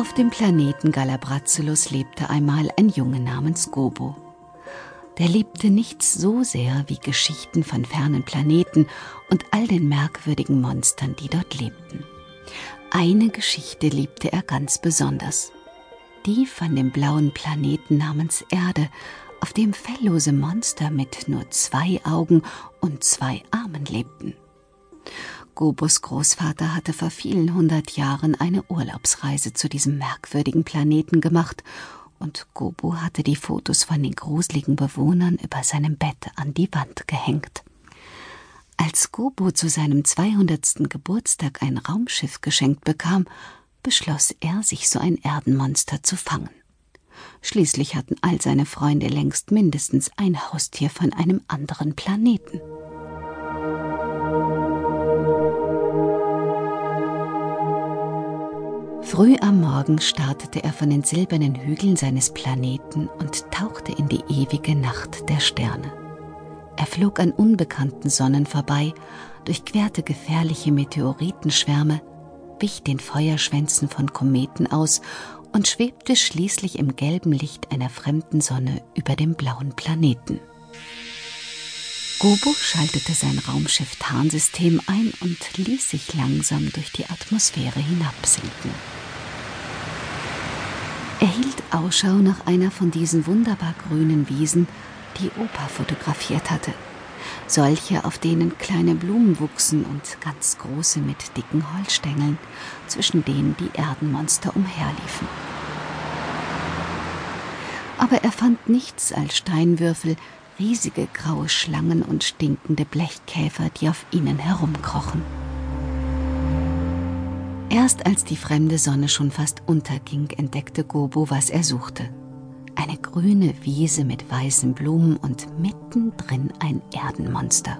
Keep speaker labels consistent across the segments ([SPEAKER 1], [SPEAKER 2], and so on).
[SPEAKER 1] Auf dem Planeten Galabrazulus lebte einmal ein Junge namens Gobo. Der liebte nichts so sehr wie Geschichten von fernen Planeten und all den merkwürdigen Monstern, die dort lebten. Eine Geschichte liebte er ganz besonders. Die von dem blauen Planeten namens Erde, auf dem felllose Monster mit nur zwei Augen und zwei Armen lebten. Gobos Großvater hatte vor vielen hundert Jahren eine Urlaubsreise zu diesem merkwürdigen Planeten gemacht, und Gobo hatte die Fotos von den gruseligen Bewohnern über seinem Bett an die Wand gehängt. Als Gobo zu seinem 200. Geburtstag ein Raumschiff geschenkt bekam, beschloss er, sich so ein Erdenmonster zu fangen. Schließlich hatten all seine Freunde längst mindestens ein Haustier von einem anderen Planeten. Früh am Morgen startete er von den silbernen Hügeln seines Planeten und tauchte in die ewige Nacht der Sterne. Er flog an unbekannten Sonnen vorbei, durchquerte gefährliche Meteoritenschwärme, wich den Feuerschwänzen von Kometen aus und schwebte schließlich im gelben Licht einer fremden Sonne über dem blauen Planeten. Gobo schaltete sein Raumschiff Tarnsystem ein und ließ sich langsam durch die Atmosphäre hinabsinken. Er hielt Ausschau nach einer von diesen wunderbar grünen Wiesen, die Opa fotografiert hatte. Solche, auf denen kleine Blumen wuchsen und ganz große mit dicken Holzstängeln, zwischen denen die Erdenmonster umherliefen. Aber er fand nichts als Steinwürfel, riesige graue Schlangen und stinkende Blechkäfer, die auf ihnen herumkrochen. Erst als die fremde Sonne schon fast unterging, entdeckte Gobo, was er suchte. Eine grüne Wiese mit weißen Blumen und mittendrin ein Erdenmonster.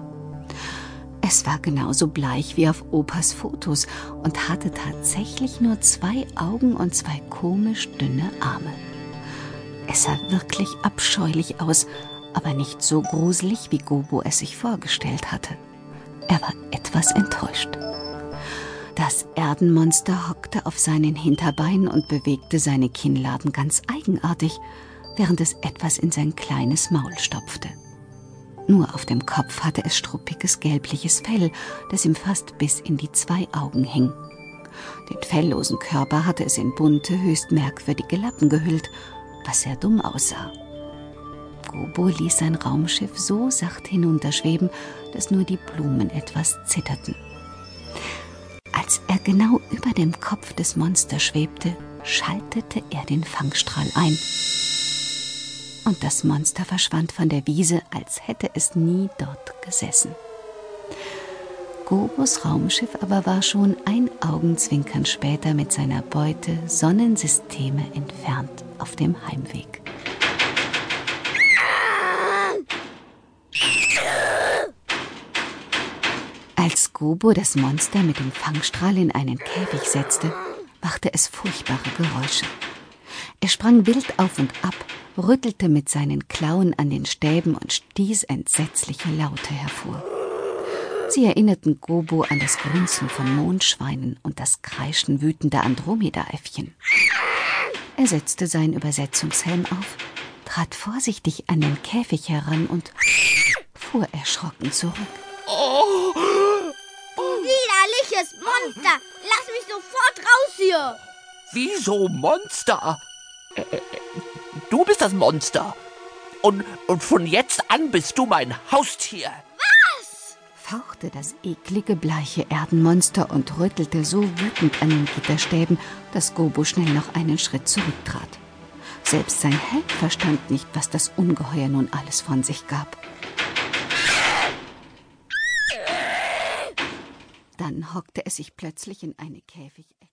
[SPEAKER 1] Es war genauso bleich wie auf Opas Fotos und hatte tatsächlich nur zwei Augen und zwei komisch dünne Arme. Es sah wirklich abscheulich aus, aber nicht so gruselig, wie Gobo es sich vorgestellt hatte. Er war etwas enttäuscht. Das Erdenmonster hockte auf seinen Hinterbeinen und bewegte seine Kinnladen ganz eigenartig, während es etwas in sein kleines Maul stopfte. Nur auf dem Kopf hatte es struppiges gelbliches Fell, das ihm fast bis in die zwei Augen hing. Den felllosen Körper hatte es in bunte, höchst merkwürdige Lappen gehüllt, was sehr dumm aussah. Gobo ließ sein Raumschiff so sacht hinunterschweben, dass nur die Blumen etwas zitterten. Als er genau über dem Kopf des Monsters schwebte, schaltete er den Fangstrahl ein. Und das Monster verschwand von der Wiese, als hätte es nie dort gesessen. Gobos Raumschiff aber war schon ein Augenzwinkern später mit seiner Beute Sonnensysteme entfernt auf dem Heimweg. Als Gobo das Monster mit dem Fangstrahl in einen Käfig setzte, machte es furchtbare Geräusche. Er sprang wild auf und ab, rüttelte mit seinen Klauen an den Stäben und stieß entsetzliche Laute hervor. Sie erinnerten Gobo an das Grunzen von Mondschweinen und das Kreischen wütender Andromeda-Äffchen. Er setzte seinen Übersetzungshelm auf, trat vorsichtig an den Käfig heran und fuhr erschrocken zurück.
[SPEAKER 2] Widerliches Monster! Lass mich sofort raus hier!
[SPEAKER 3] Wieso Monster? Äh, du bist das Monster. Und, und von jetzt an bist du mein Haustier.
[SPEAKER 2] Was?
[SPEAKER 1] fauchte das eklige, bleiche Erdenmonster und rüttelte so wütend an den Gitterstäben, dass Gobo schnell noch einen Schritt zurücktrat. Selbst sein Held verstand nicht, was das Ungeheuer nun alles von sich gab. Dann hockte es sich plötzlich in eine Käfigecke.